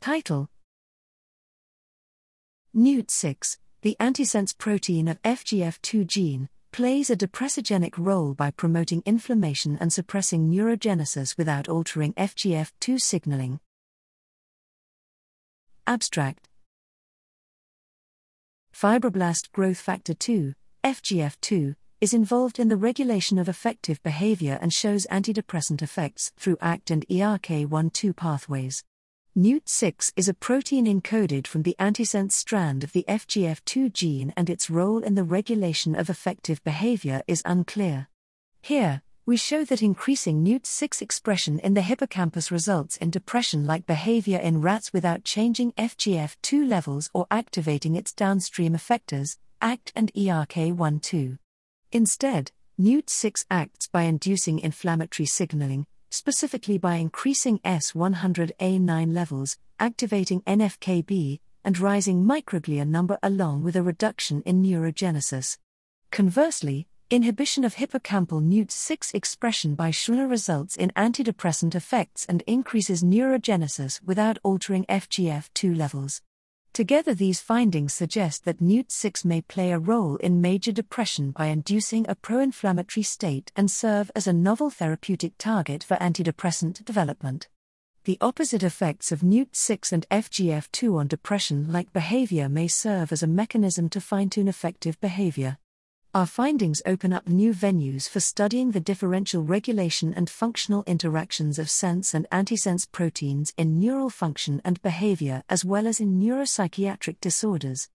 Title NUDT6, the antisense protein of FGF2 gene, plays a depressogenic role by promoting inflammation and suppressing neurogenesis without altering FGF2 signaling. Abstract Fibroblast growth factor 2, FGF2, is involved in the regulation of affective behavior and shows antidepressant effects through Akt and ERK1 2 pathways. NUDT6 is a protein encoded from the antisense strand of the FGF2 gene, and its role in the regulation of affective behavior is unclear. Here, we show that increasing NUDT6 expression in the hippocampus results in depression like behavior in rats without changing FGF2 levels or activating its downstream effectors, Akt and ERK1 2. Instead, NUDT6 acts by inducing inflammatory signaling, specifically by increasing S100A9 levels, activating NFKB, and rising microglia number along with a reduction in neurogenesis. Conversely, inhibition of hippocampal NUDT6 expression by SHRNA results in antidepressant effects and increases neurogenesis without altering FGF2 levels. Together, these findings suggest that NUDT6 may play a role in major depression by inducing a pro inflammatory state and serve as a novel therapeutic target for antidepressant development. The opposite effects of NUDT6 and FGF2 on depression like behavior may serve as a mechanism to fine tune affective behavior. Our findings open up new venues for studying the differential regulation and functional interactions of sense and antisense proteins in neural function and behavior as well as in neuropsychiatric disorders.